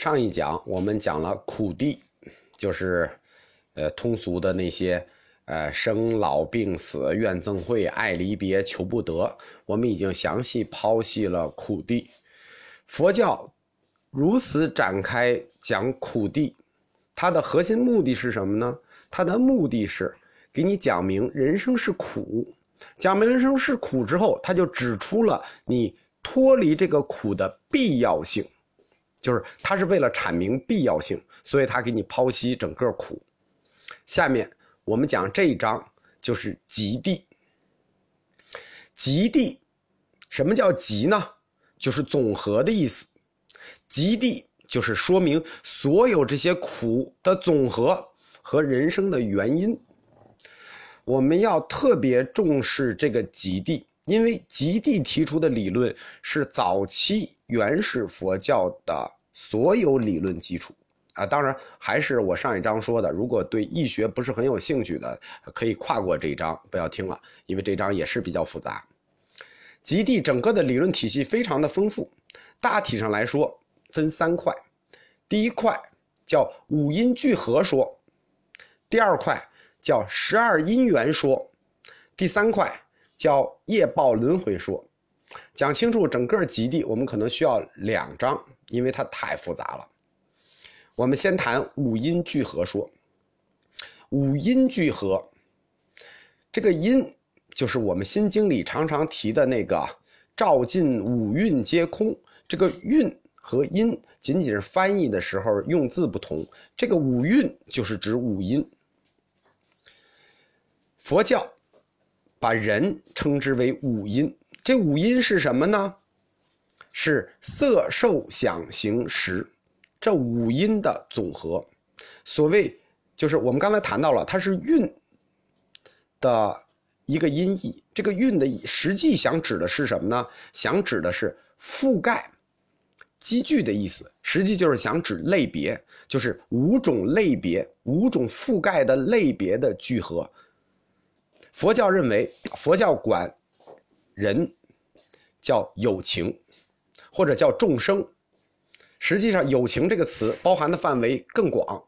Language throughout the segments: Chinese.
上一讲我们讲了苦地，就是呃通俗的那些呃生老病死、怨憎会、爱离别、求不得，我们已经详细剖析了苦地。佛教如此展开讲苦地，它的核心目的是什么呢？它的目的是给你讲明人生是苦，讲明人生是苦之后，他就指出了你脱离这个苦的必要性。就是他是为了阐明必要性，所以他给你剖析整个苦。下面我们讲这一章就是极地。极地，什么叫极呢？就是总和的意思。极地就是说明所有这些苦的总和和人生的原因。我们要特别重视这个极地。因为极地提出的理论是早期原始佛教的所有理论基础啊，当然还是我上一章说的，如果对易学不是很有兴趣的，可以跨过这一章，不要听了，因为这章也是比较复杂。极地整个的理论体系非常的丰富，大体上来说分三块，第一块叫五音聚合说，第二块叫十二因缘说，第三块。叫业报轮回说，讲清楚整个极地，我们可能需要两章，因为它太复杂了。我们先谈五音聚合说。五音聚合，这个音就是我们心经里常常提的那个“照尽五蕴皆空”。这个蕴和音仅仅是翻译的时候用字不同，这个五蕴就是指五音。佛教。把人称之为五音，这五音是什么呢？是色、受、想、行、识，这五音的总和。所谓就是我们刚才谈到了，它是蕴的一个音译。这个蕴的实际想指的是什么呢？想指的是覆盖、积聚的意思。实际就是想指类别，就是五种类别、五种覆盖的类别的聚合。佛教认为，佛教管人叫有情，或者叫众生。实际上，有情这个词包含的范围更广，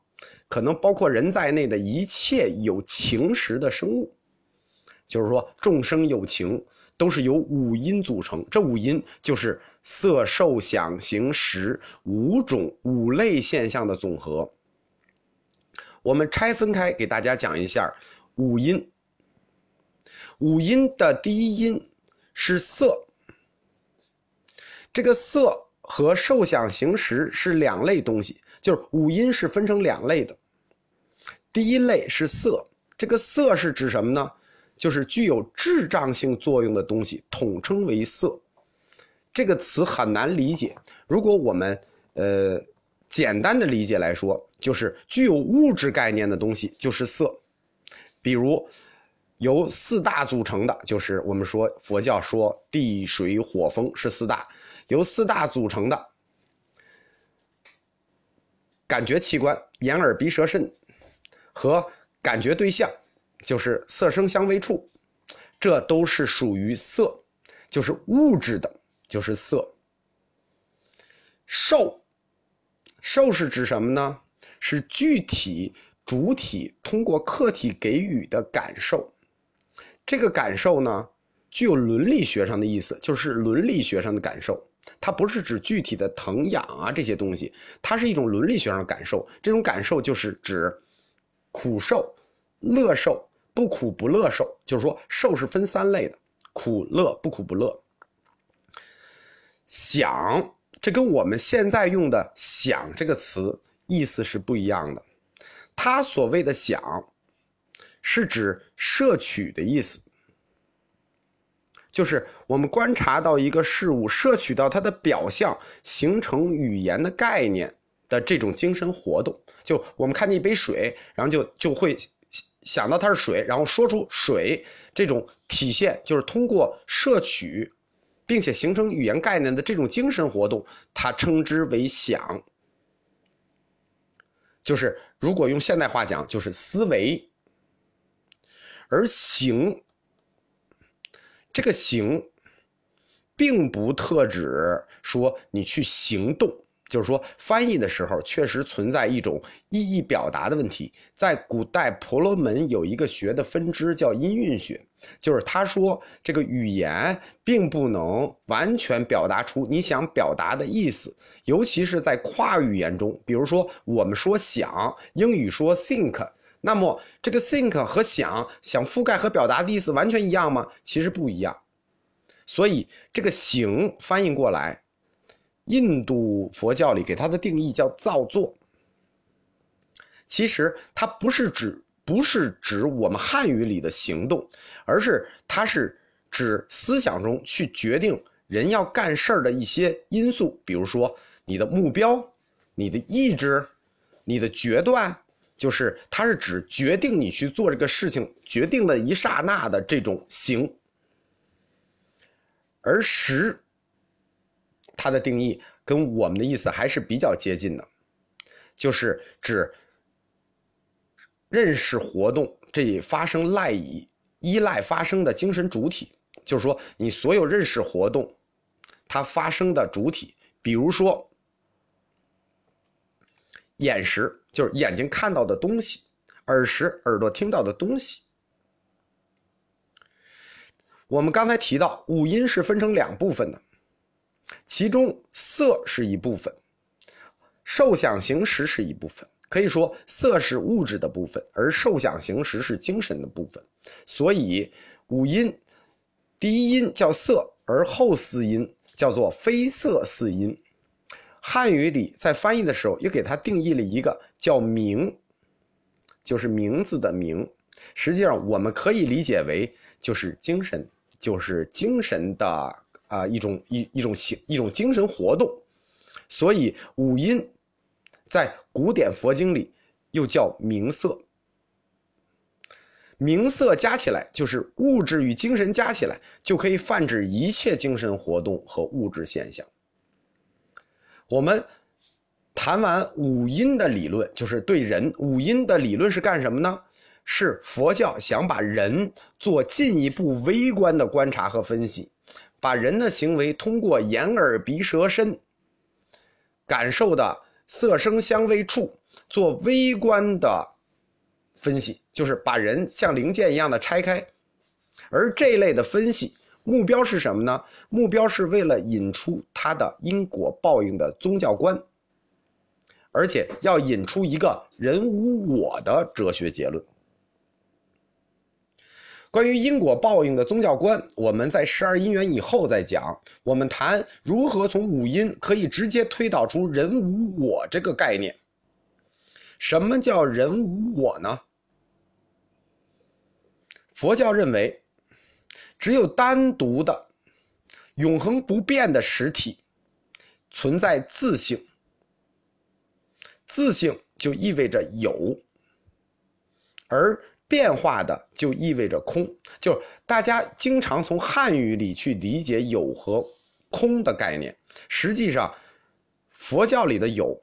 可能包括人在内的一切有情识的生物。就是说，众生有情都是由五阴组成，这五阴就是色、受、想、行、识五种五类现象的总和。我们拆分开给大家讲一下五阴。五音的第一音是色，这个色和受想行识是两类东西，就是五音是分成两类的。第一类是色，这个色是指什么呢？就是具有智障性作用的东西，统称为色。这个词很难理解，如果我们呃简单的理解来说，就是具有物质概念的东西就是色，比如。由四大组成的，就是我们说佛教说地水火风是四大，由四大组成的感觉器官眼耳鼻舌身和感觉对象，就是色声香味触，这都是属于色，就是物质的，就是色。受，受是指什么呢？是具体主体通过客体给予的感受。这个感受呢，具有伦理学上的意思，就是伦理学上的感受。它不是指具体的疼痒啊这些东西，它是一种伦理学上的感受。这种感受就是指苦受、乐受、不苦不乐受。就是说，受是分三类的：苦、乐、不苦不乐。想，这跟我们现在用的“想”这个词意思是不一样的。他所谓的“想”。是指摄取的意思，就是我们观察到一个事物，摄取到它的表象，形成语言的概念的这种精神活动。就我们看见一杯水，然后就就会想到它是水，然后说出水这种体现，就是通过摄取，并且形成语言概念的这种精神活动，它称之为想。就是如果用现代话讲，就是思维。而行，这个行，并不特指说你去行动，就是说，翻译的时候确实存在一种意义表达的问题。在古代婆罗门有一个学的分支叫音韵学，就是他说这个语言并不能完全表达出你想表达的意思，尤其是在跨语言中，比如说我们说想，英语说 think，那么这个 think 和想想覆盖和表达的意思完全一样吗？其实不一样。所以这个行翻译过来。印度佛教里给它的定义叫造作，其实它不是指不是指我们汉语里的行动，而是它是指思想中去决定人要干事儿的一些因素，比如说你的目标、你的意志、你的决断，就是它是指决定你去做这个事情决定的一刹那的这种行，而实。它的定义跟我们的意思还是比较接近的，就是指认识活动这一发生赖以依赖发生的精神主体，就是说你所有认识活动它发生的主体，比如说眼识，就是眼睛看到的东西；耳识，耳朵听到的东西。我们刚才提到五音是分成两部分的。其中色是一部分，受想行识是一部分。可以说，色是物质的部分，而受想行识是精神的部分。所以，五音，第一音叫色，而后四音叫做非色四音。汉语里在翻译的时候，又给它定义了一个叫名，就是名字的名。实际上，我们可以理解为就是精神，就是精神的。啊，一种一一种形一种精神活动，所以五音在古典佛经里又叫名色。名色加起来就是物质与精神加起来，就可以泛指一切精神活动和物质现象。我们谈完五音的理论，就是对人五音的理论是干什么呢？是佛教想把人做进一步微观的观察和分析。把人的行为通过眼耳鼻舌身感受的色声香味触做微观的分析，就是把人像零件一样的拆开。而这类的分析目标是什么呢？目标是为了引出他的因果报应的宗教观，而且要引出一个人无我的哲学结论。关于因果报应的宗教观，我们在十二因缘以后再讲。我们谈如何从五音可以直接推导出人无我这个概念。什么叫人无我呢？佛教认为，只有单独的、永恒不变的实体存在自性，自性就意味着有，而。变化的就意味着空，就大家经常从汉语里去理解有和空的概念。实际上，佛教里的有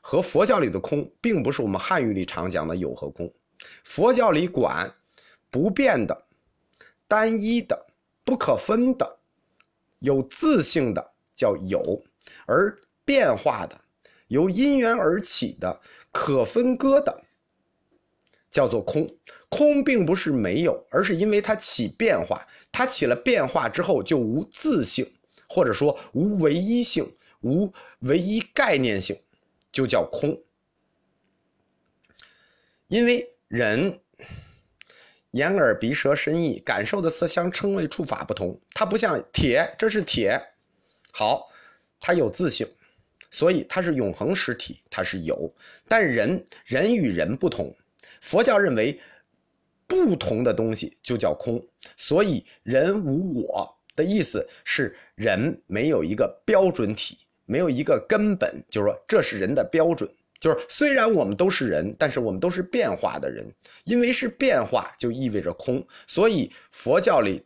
和佛教里的空，并不是我们汉语里常讲的有和空。佛教里管不变的、单一的、不可分的、有自性的叫有，而变化的、由因缘而起的、可分割的。叫做空，空并不是没有，而是因为它起变化，它起了变化之后就无自性，或者说无唯一性，无唯一概念性，就叫空。因为人眼耳鼻舌身意感受的色香称谓触法不同，它不像铁，这是铁，好，它有自性，所以它是永恒实体，它是有。但人人与人不同。佛教认为，不同的东西就叫空，所以人无我的意思是人没有一个标准体，没有一个根本，就是说这是人的标准。就是虽然我们都是人，但是我们都是变化的人，因为是变化就意味着空，所以佛教里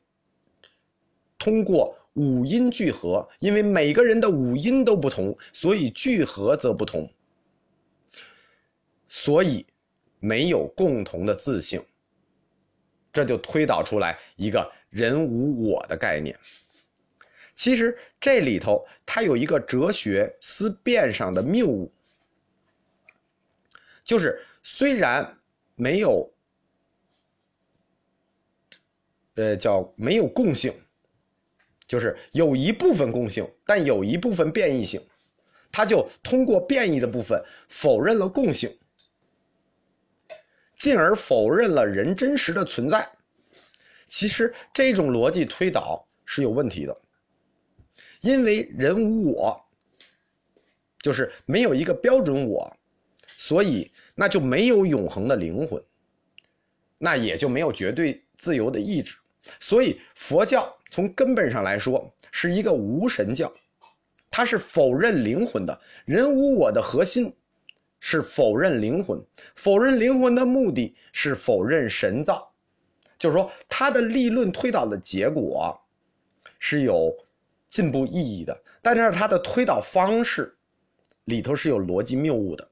通过五音聚合，因为每个人的五音都不同，所以聚合则不同，所以。没有共同的自性，这就推导出来一个人无我的概念。其实这里头它有一个哲学思辨上的谬误，就是虽然没有，呃，叫没有共性，就是有一部分共性，但有一部分变异性，他就通过变异的部分否认了共性，进而否认了人真实的存在。其实这种逻辑推导是有问题的，因为人无我，就是没有一个标准我，所以那就没有永恒的灵魂，那也就没有绝对自由的意志。所以佛教从根本上来说是一个无神教，它是否认灵魂的。人无我的核心是否认灵魂，否认灵魂的目的是否认神造。就是说，他的立论推导的结果是有进步意义的，但是他的推导方式里头是有逻辑谬误的。